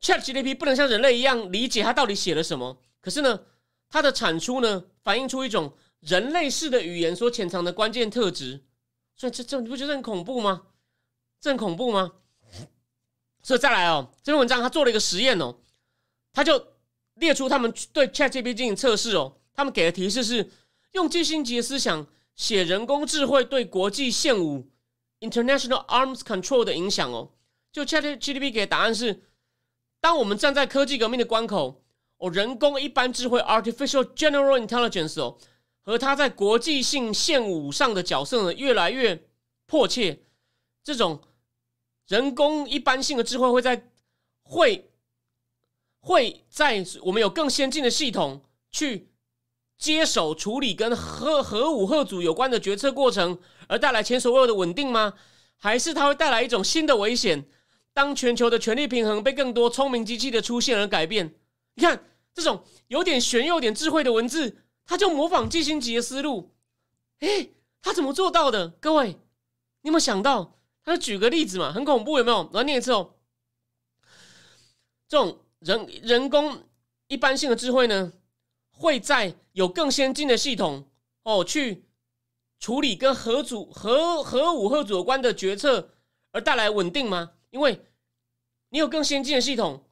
ChatGPT 不能像人类一样理解他到底写了什么，可是呢，它的产出呢，反映出一种。人类式的语言所潜藏的关键特质，所以这这你不觉得很恐怖吗？这很恐怖吗？所以再来哦，这篇文章他做了一个实验哦，他就列出他们对 ChatGPT 进行测试哦，他们给的提示是用基辛级思想写人工智慧对国际现武 （International Arms Control） 的影响哦。就 ChatGPT 给的答案是：当我们站在科技革命的关口哦，人工一般智慧 （Artificial General Intelligence） 哦。和他在国际性现武上的角色呢，越来越迫切。这种人工一般性的智慧会在会会在我们有更先进的系统去接手处理跟核核武核组有关的决策过程，而带来前所未有的稳定吗？还是它会带来一种新的危险？当全球的权力平衡被更多聪明机器的出现而改变？你看这种有点玄又点智慧的文字。他就模仿季星级的思路，哎，他怎么做到的？各位，你有没有想到？他就举个例子嘛，很恐怖，有没有？我念一次哦。这种人人工一般性的智慧呢，会在有更先进的系统哦去处理跟核组核核武核组有关的决策而带来稳定吗？因为你有更先进的系统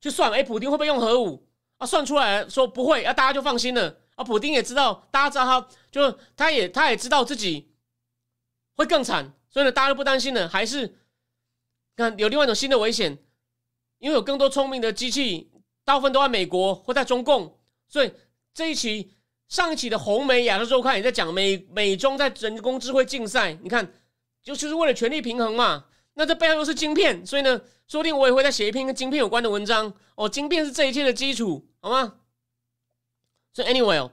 去算，哎，普京会不会用核武啊？算出来说不会，啊，大家就放心了。啊，普丁也知道，大家知道他，就他也他也知道自己会更惨，所以呢，大家都不担心了。还是看有另外一种新的危险，因为有更多聪明的机器，大部分都在美国或在中共，所以这一期上一期的红媒亚洲周刊也在讲美美中在人工智慧竞赛，你看，就就是为了权力平衡嘛。那这背后又是晶片，所以呢，说不定我也会再写一篇跟晶片有关的文章哦。晶片是这一切的基础，好吗？所以，anyway 哦，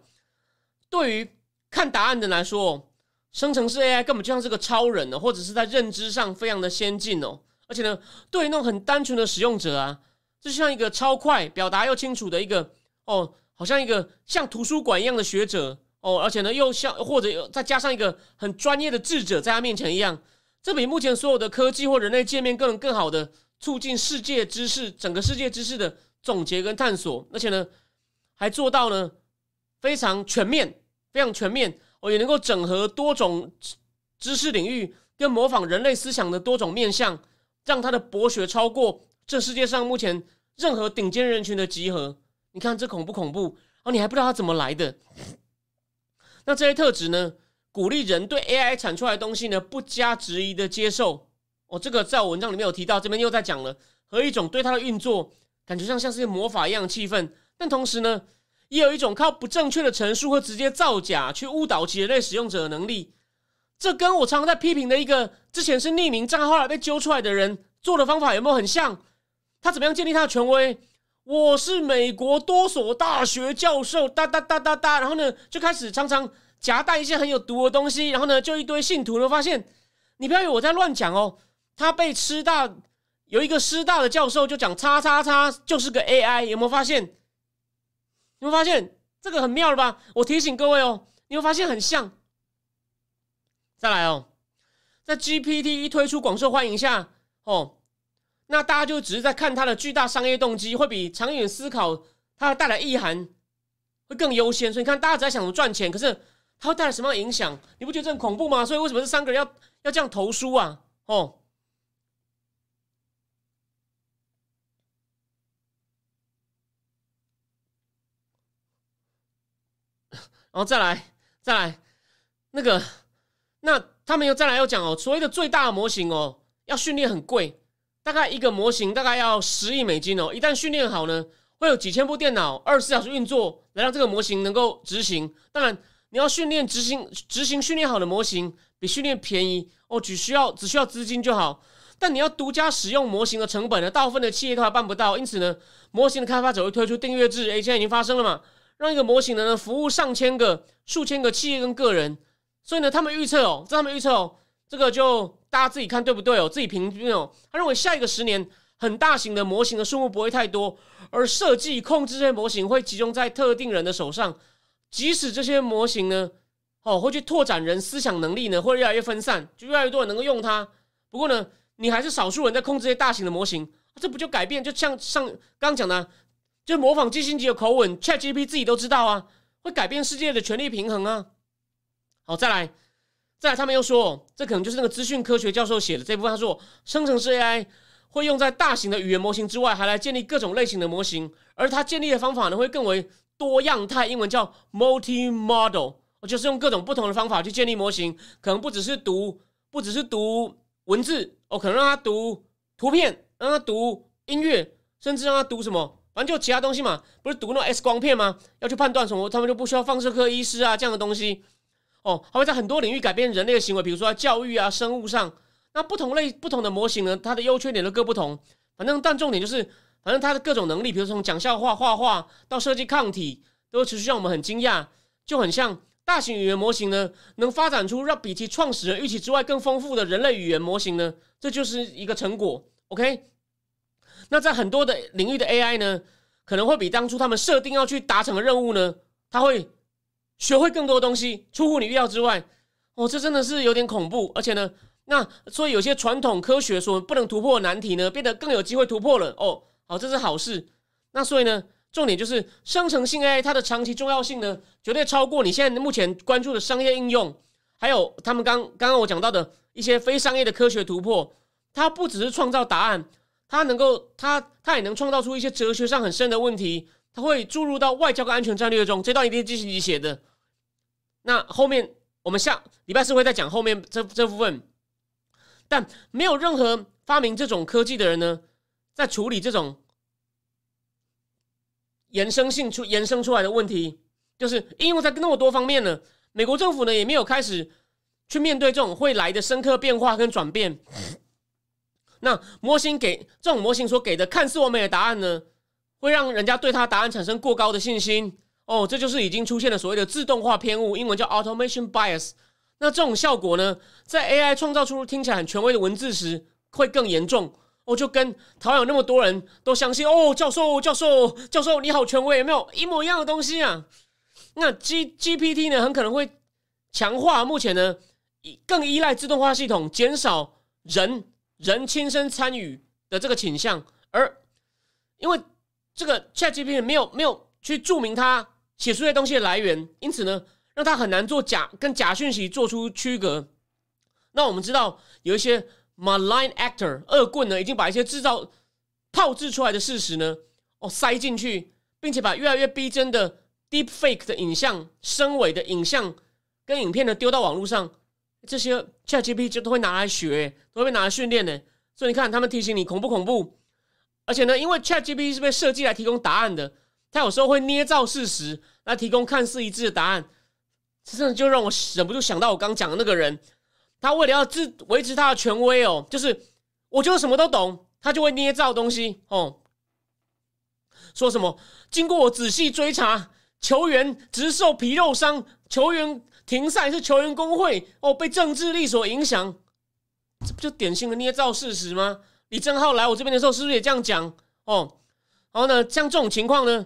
对于看答案的来说，生成式 AI 根本就像是个超人呢，或者是在认知上非常的先进哦。而且呢，对于那种很单纯的使用者啊，就像一个超快、表达又清楚的一个哦，好像一个像图书馆一样的学者哦。而且呢，又像或者再加上一个很专业的智者在他面前一样，这比目前所有的科技或人类界面更更好的促进世界知识、整个世界知识的总结跟探索。而且呢，还做到呢。非常全面，非常全面，哦，也能够整合多种知识领域跟模仿人类思想的多种面向，让他的博学超过这世界上目前任何顶尖人群的集合。你看这恐不恐怖？哦，你还不知道它怎么来的。那这些特质呢，鼓励人对 AI 产出来的东西呢不加质疑的接受。哦，这个在我文章里面有提到，这边又在讲了，和一种对它的运作感觉上像是魔法一样的气氛。但同时呢，也有一种靠不正确的陈述或直接造假去误导其人类使用者的能力。这跟我常常在批评的一个之前是匿名账号后来被揪出来的人做的方法有没有很像？他怎么样建立他的权威？我是美国多所大学教授，哒哒哒哒哒，然后呢就开始常常夹带一些很有毒的东西，然后呢就一堆信徒呢发现，你不要以为我在乱讲哦。他被师大有一个师大的教授就讲叉叉叉就是个 AI，有没有发现？有没有发现这个很妙了吧？我提醒各位哦，你会发现很像。再来哦，在 GPT 一推出广受欢迎下哦，那大家就只是在看它的巨大商业动机，会比长远思考它带来意涵会更优先。所以你看，大家只在想着赚钱，可是它会带来什么样的影响？你不觉得这很恐怖吗？所以为什么这三个人要要这样投书啊？哦，然后再来，再来那个。那他们又再来又讲哦，所谓的最大模型哦，要训练很贵，大概一个模型大概要十亿美金哦。一旦训练好呢，会有几千部电脑二十四小时运作，来让这个模型能够执行。当然，你要训练执行执行训练好的模型，比训练便宜哦，只需要只需要资金就好。但你要独家使用模型的成本呢，大部分的企业都还办不到。因此呢，模型的开发者会推出订阅制，诶，现在已经发生了嘛，让一个模型呢服务上千个、数千个企业跟个人。所以呢，他们预测哦，这他们预测哦，这个就大家自己看对不对哦，自己评均哦。他认为下一个十年，很大型的模型的数目不会太多，而设计控制这些模型会集中在特定人的手上。即使这些模型呢，哦，会去拓展人思想能力呢，会越来越分散，就越来越多人能够用它。不过呢，你还是少数人在控制这些大型的模型，这不就改变？就像上刚讲的，就模仿基辛级的口吻，ChatGPT 自己都知道啊，会改变世界的权力平衡啊。好，再来，再来，他们又说，这可能就是那个资讯科学教授写的这部分。他说，生成式 AI 会用在大型的语言模型之外，还来建立各种类型的模型，而它建立的方法呢，会更为多样态，英文叫 multi-model，就是用各种不同的方法去建立模型，可能不只是读，不只是读文字，哦，可能让他读图片，让他读音乐，甚至让他读什么，反正就其他东西嘛，不是读那种 X 光片吗？要去判断什么，他们就不需要放射科医师啊这样的东西。哦，它会在很多领域改变人类的行为，比如说在教育啊、生物上。那不同类、不同的模型呢，它的优缺点都各不同。反正，但重点就是，反正它的各种能力，比如从讲笑话、画画到设计抗体，都持续让我们很惊讶。就很像大型语言模型呢，能发展出让比其创始人预期之外更丰富的人类语言模型呢，这就是一个成果。OK，那在很多的领域的 AI 呢，可能会比当初他们设定要去达成的任务呢，它会。学会更多东西，出乎你预料之外，哦，这真的是有点恐怖。而且呢，那所以有些传统科学所不能突破的难题呢，变得更有机会突破了。哦，好，这是好事。那所以呢，重点就是生成性 AI 它的长期重要性呢，绝对超过你现在目前关注的商业应用，还有他们刚刚刚我讲到的一些非商业的科学突破。它不只是创造答案，它能够，它它也能创造出一些哲学上很深的问题。它会注入到外交跟安全战略中，这段一定是基辛写的。那后面我们下礼拜四会再讲后面这这部分。但没有任何发明这种科技的人呢，在处理这种延伸性出延伸出来的问题，就是应用在那么多方面呢。美国政府呢也没有开始去面对这种会来的深刻变化跟转变。那模型给这种模型所给的看似完美的答案呢？会让人家对他答案产生过高的信心哦，这就是已经出现了所谓的自动化偏误，英文叫 automation bias。那这种效果呢，在 AI 创造出听起来很权威的文字时，会更严重哦，就跟台湾有那么多人都相信哦，教授教授教授你好权威，有没有一模一样的东西啊？那 G GPT 呢，很可能会强化目前呢，更依赖自动化系统，减少人人亲身参与的这个倾向，而因为。这个 ChatGPT 没有没有去注明它写出这些东西的来源，因此呢，让它很难做假跟假讯息做出区隔。那我们知道有一些 malign actor 恶棍呢，已经把一些制造炮制出来的事实呢，哦塞进去，并且把越来越逼真的 deep fake 的影像、声伪的影像跟影片呢丢到网络上，这些 ChatGPT 就都会拿来学，都会拿来训练的。所以你看，他们提醒你恐不恐怖？而且呢，因为 ChatGPT 是被设计来提供答案的，它有时候会捏造事实来提供看似一致的答案。这就让我忍不住想到我刚讲的那个人，他为了要自维持他的权威哦，就是我就什么都懂，他就会捏造东西哦，说什么经过我仔细追查，球员只是受皮肉伤，球员停赛是球员工会哦被政治力所影响。这不就典型的捏造事实吗？李正浩来我这边的时候，是不是也这样讲？哦，然后呢，像这种情况呢，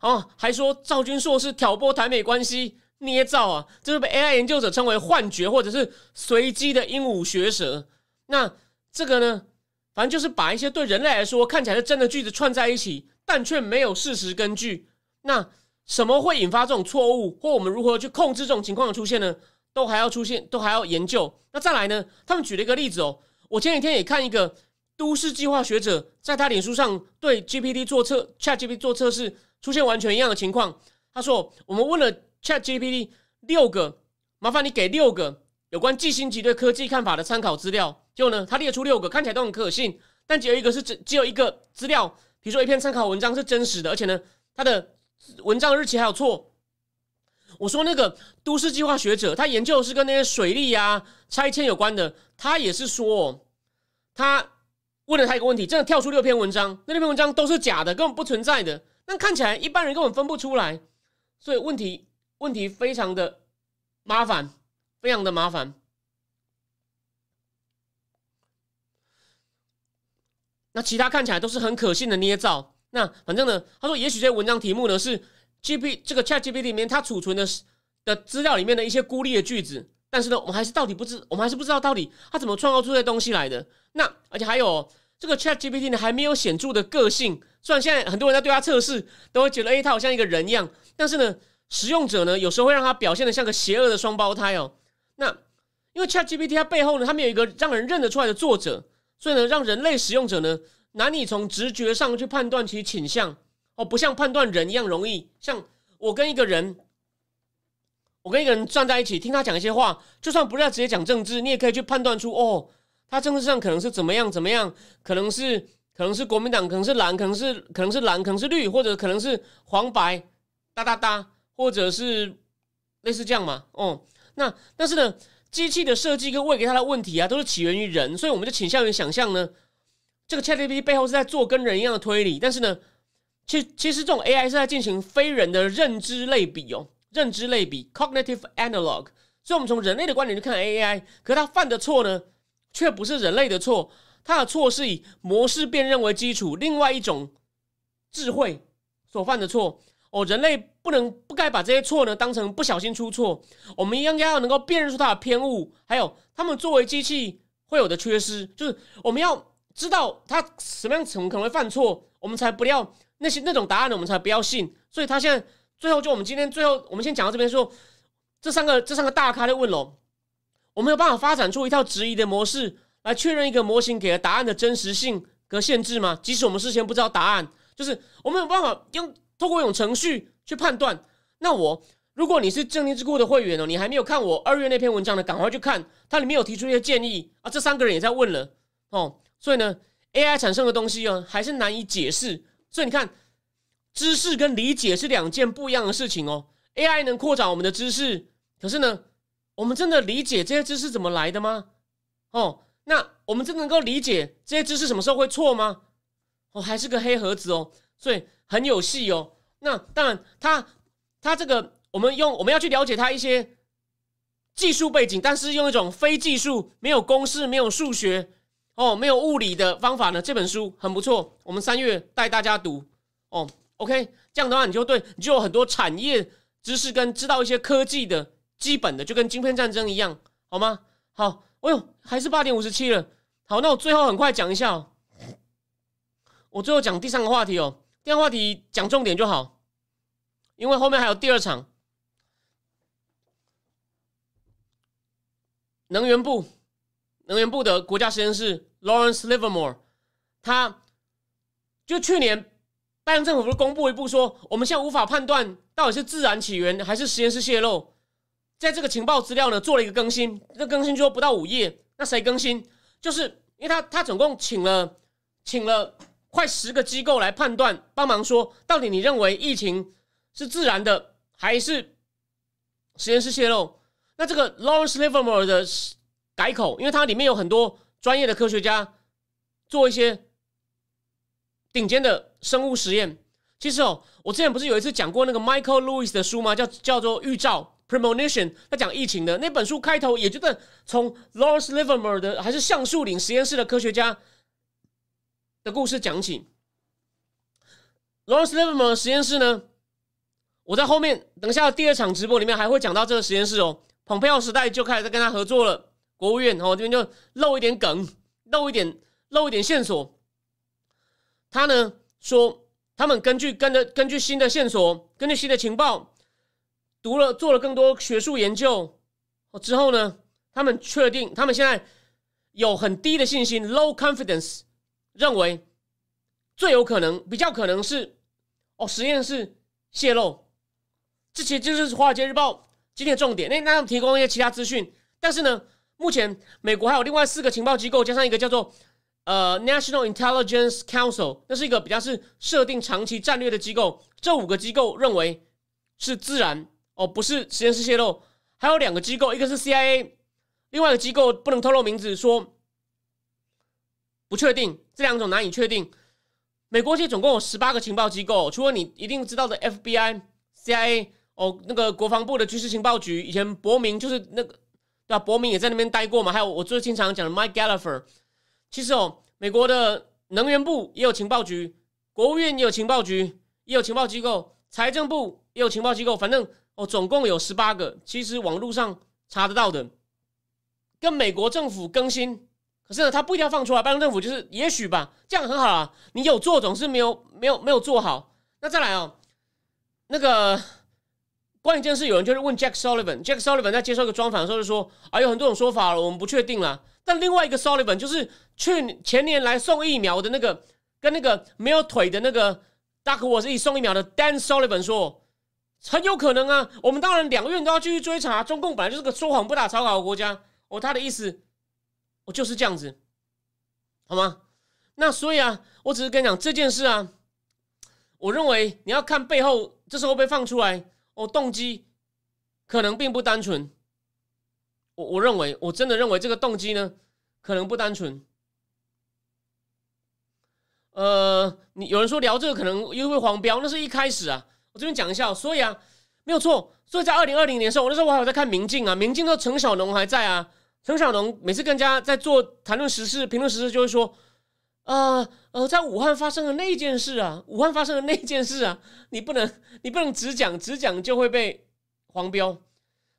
哦，还说赵军硕是挑拨台美关系、捏造啊，这是被 AI 研究者称为幻觉或者是随机的鹦鹉学舌。那这个呢，反正就是把一些对人类来说看起来是真的句子串在一起，但却没有事实根据。那什么会引发这种错误，或我们如何去控制这种情况的出现呢？都还要出现，都还要研究。那再来呢？他们举了一个例子哦。我前几天也看一个都市计划学者在他脸书上对 GPT 做测，Chat GPT 做测试，出现完全一样的情况。他说：“我们问了 Chat GPT 六个，麻烦你给六个有关季星级对科技看法的参考资料。结果呢，他列出六个，看起来都很可信，但只有一个是只只有一个资料，比如说一篇参考文章是真实的，而且呢，他的文章日期还有错。”我说那个都市计划学者，他研究是跟那些水利呀、拆迁有关的。他也是说，他问了他一个问题，真的跳出六篇文章，那六篇文章都是假的，根本不存在的。那看起来一般人根本分不出来，所以问题问题非常的麻烦，非常的麻烦。那其他看起来都是很可信的捏造。那反正呢，他说也许这些文章题目呢是。G P 这个 Chat G P T 里面，它储存的的资料里面的一些孤立的句子，但是呢，我们还是到底不知，我们还是不知道到底它怎么创造出这些东西来的。那而且还有这个 Chat G P T 呢，还没有显著的个性。虽然现在很多人在对它测试，都会觉得，哎，它好像一个人一样，但是呢，使用者呢，有时候会让它表现的像个邪恶的双胞胎哦。那因为 Chat G P T 它背后呢，它没有一个让人认得出来的作者，所以呢，让人类使用者呢，难以从直觉上去判断其倾向。哦，不像判断人一样容易。像我跟一个人，我跟一个人站在一起，听他讲一些话，就算不是要直接讲政治，你也可以去判断出，哦，他政治上可能是怎么样怎么样，可能是可能是国民党，可能是蓝，可能是可能是蓝，可能是绿，或者可能是黄白哒哒哒，或者是类似这样嘛。哦，那但是呢，机器的设计跟喂给他的问题啊，都是起源于人，所以我们就倾向于想象呢，这个 ChatGPT 背后是在做跟人一样的推理，但是呢。其其实这种 AI 是在进行非人的认知类比哦，认知类比 （cognitive analog）。所以，我们从人类的观点去看 AI，可它犯的错呢，却不是人类的错，它的错是以模式辨认为基础，另外一种智慧所犯的错哦。人类不能不该把这些错呢当成不小心出错，我们应该要能够辨认出它的偏误，还有他们作为机器会有的缺失，就是我们要知道它什么样怎么可能会犯错，我们才不要。那些那种答案呢，我们才不要信。所以他现在最后就我们今天最后，我们先讲到这边说，这三个这三个大咖在问了，我没有办法发展出一套质疑的模式来确认一个模型给的答案的真实性和限制吗？即使我们事先不知道答案，就是我们有办法用透过一种程序去判断。那我如果你是正念智库的会员哦，你还没有看我二月那篇文章的，赶快去看，它里面有提出一些建议啊。这三个人也在问了哦，所以呢，AI 产生的东西啊，还是难以解释。所以你看，知识跟理解是两件不一样的事情哦。AI 能扩展我们的知识，可是呢，我们真的理解这些知识怎么来的吗？哦，那我们真能够理解这些知识什么时候会错吗？哦，还是个黑盒子哦，所以很有戏哦。那当然，它它这个我们用我们要去了解它一些技术背景，但是用一种非技术、没有公式、没有数学。哦，没有物理的方法呢？这本书很不错，我们三月带大家读。哦，OK，这样的话你就对你就有很多产业知识跟知道一些科技的基本的，就跟晶片战争一样，好吗？好，哎呦，还是八点五十七了。好，那我最后很快讲一下，我最后讲第三个话题哦。第二个话题讲重点就好，因为后面还有第二场能源部。能源部的国家实验室 Lawrence Livermore，他就去年拜登政府不是公布一部说，我们现在无法判断到底是自然起源还是实验室泄露，在这个情报资料呢做了一个更新，这更新就不到五页，那谁更新？就是因为他他总共请了请了快十个机构来判断，帮忙说到底你认为疫情是自然的还是实验室泄露？那这个 Lawrence Livermore 的改口，因为它里面有很多专业的科学家做一些顶尖的生物实验。其实哦，我之前不是有一次讲过那个 Michael Lewis 的书吗？叫叫做预兆 Premonition，他讲疫情的那本书开头，也就在从 Lawrence Livermore 的还是橡树岭实验室的科学家的故事讲起。Lawrence Livermore 实验室呢，我在后面等一下第二场直播里面还会讲到这个实验室哦。蓬佩奥时代就开始在跟他合作了，国务院哦这边就漏一点梗，漏一点漏一点线索。他呢说，他们根据跟的根据新的线索，根据新的情报，读了做了更多学术研究之后呢，他们确定他们现在有很低的信心 （low confidence），认为最有可能、比较可能是哦实验室泄露。这其实就是《华尔街日报》。今天的重点，那那提供一些其他资讯，但是呢，目前美国还有另外四个情报机构，加上一个叫做呃 National Intelligence Council，那是一个比较是设定长期战略的机构。这五个机构认为是自然哦，不是实验室泄露。还有两个机构，一个是 CIA，另外一个机构不能透露名字，说不确定。这两种难以确定。美国这总共有十八个情报机构，除了你一定知道的 FBI、CIA。哦，那个国防部的军事情报局，以前伯明就是那个，对吧？伯明也在那边待过嘛。还有我最经常讲的 Mike Gallagher，其实哦，美国的能源部也有情报局，国务院也有情报局，也有情报机构，财政部也有情报机构。反正哦，总共有十八个，其实网络上查得到的，跟美国政府更新。可是呢，他不一定要放出来。拜登政府就是也许吧，这样很好啊。你有做总是没有没有没有做好。那再来哦，那个。关于这件事，有人就是问 Jack Sullivan，Jack Sullivan 在接受一个专访的时候就说：“啊，有很多种说法了，我们不确定了。”但另外一个 Sullivan 就是去前年来送疫苗的那个，跟那个没有腿的那个 Duck 我是送疫苗的 Dan Sullivan 说：“很有可能啊，我们当然两个院都要继续追查。中共本来就是个说谎不打草稿的国家。”哦，他的意思，我就是这样子，好吗？那所以啊，我只是跟你讲这件事啊，我认为你要看背后，这时候被放出来。哦，动机可能并不单纯。我我认为，我真的认为这个动机呢，可能不单纯。呃，你有人说聊这个可能因为黄标，那是一开始啊。我这边讲一下，所以啊，没有错。所以在二零二零年的时候，我那时候我还有在看《明镜》啊，《明镜》的陈小农还在啊。陈小农每次跟人家在做谈论时事、评论时事，就会说。呃呃，在武汉发生的那件事啊，武汉发生的那件事啊，你不能你不能只讲只讲就会被黄标。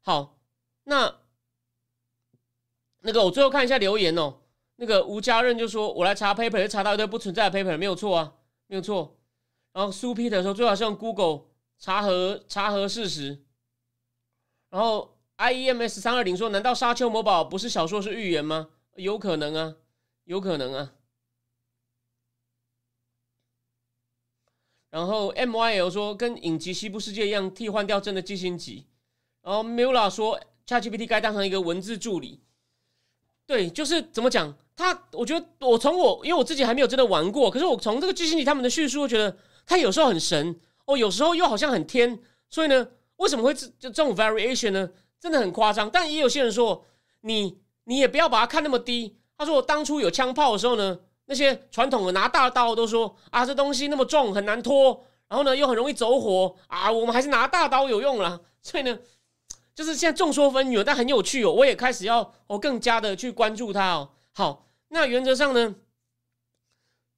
好，那那个我最后看一下留言哦。那个吴家任就说：“我来查 paper，查到一堆不存在的 paper，没有错啊，没有错。”然后苏 Peter 说：“最好是用 Google 查核查核事实。”然后 IEMS 三二零说：“难道沙丘魔堡不是小说是预言吗？有可能啊，有可能啊。”然后 M Y L 说跟影集《西部世界》一样，替换掉真的基辛集。然后 Mula 说，ChatGPT 该当成一个文字助理。对，就是怎么讲？他我觉得我从我因为我自己还没有真的玩过，可是我从这个基辛集他们的叙述，觉得他有时候很神哦，有时候又好像很天。所以呢，为什么会这这种 variation 呢？真的很夸张。但也有些人说，你你也不要把它看那么低。他说我当初有枪炮的时候呢。那些传统的拿大刀都说啊，这东西那么重很难拖，然后呢又很容易走火啊，我们还是拿大刀有用了。所以呢，就是现在众说纷纭，但很有趣哦。我也开始要哦更加的去关注它哦。好，那原则上呢，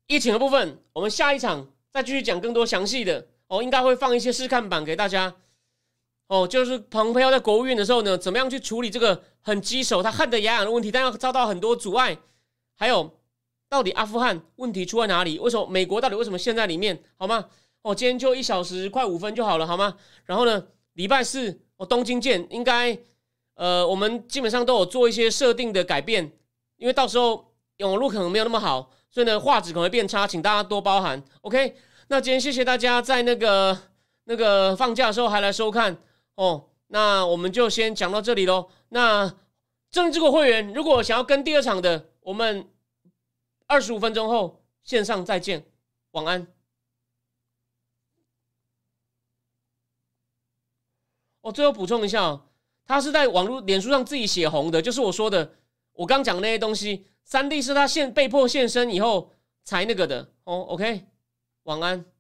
疫情的部分，我们下一场再继续讲更多详细的哦，应该会放一些试看版给大家哦。就是蓬佩奥在国务院的时候呢，怎么样去处理这个很棘手、他恨得牙痒的问题，但要遭到很多阻碍，还有。到底阿富汗问题出在哪里？为什么美国到底为什么陷在里面？好吗？哦，今天就一小时快五分就好了，好吗？然后呢，礼拜四哦，东京见。应该呃，我们基本上都有做一些设定的改变，因为到时候网络可能没有那么好，所以呢画质可能会变差，请大家多包涵。OK，那今天谢谢大家在那个那个放假的时候还来收看哦。那我们就先讲到这里喽。那政治国会员如果想要跟第二场的，我们二十五分钟后线上再见，晚安。哦，最后补充一下哦，他是在网络、脸书上自己写红的，就是我说的，我刚讲那些东西，三弟是他现被迫现身以后才那个的哦。OK，晚安。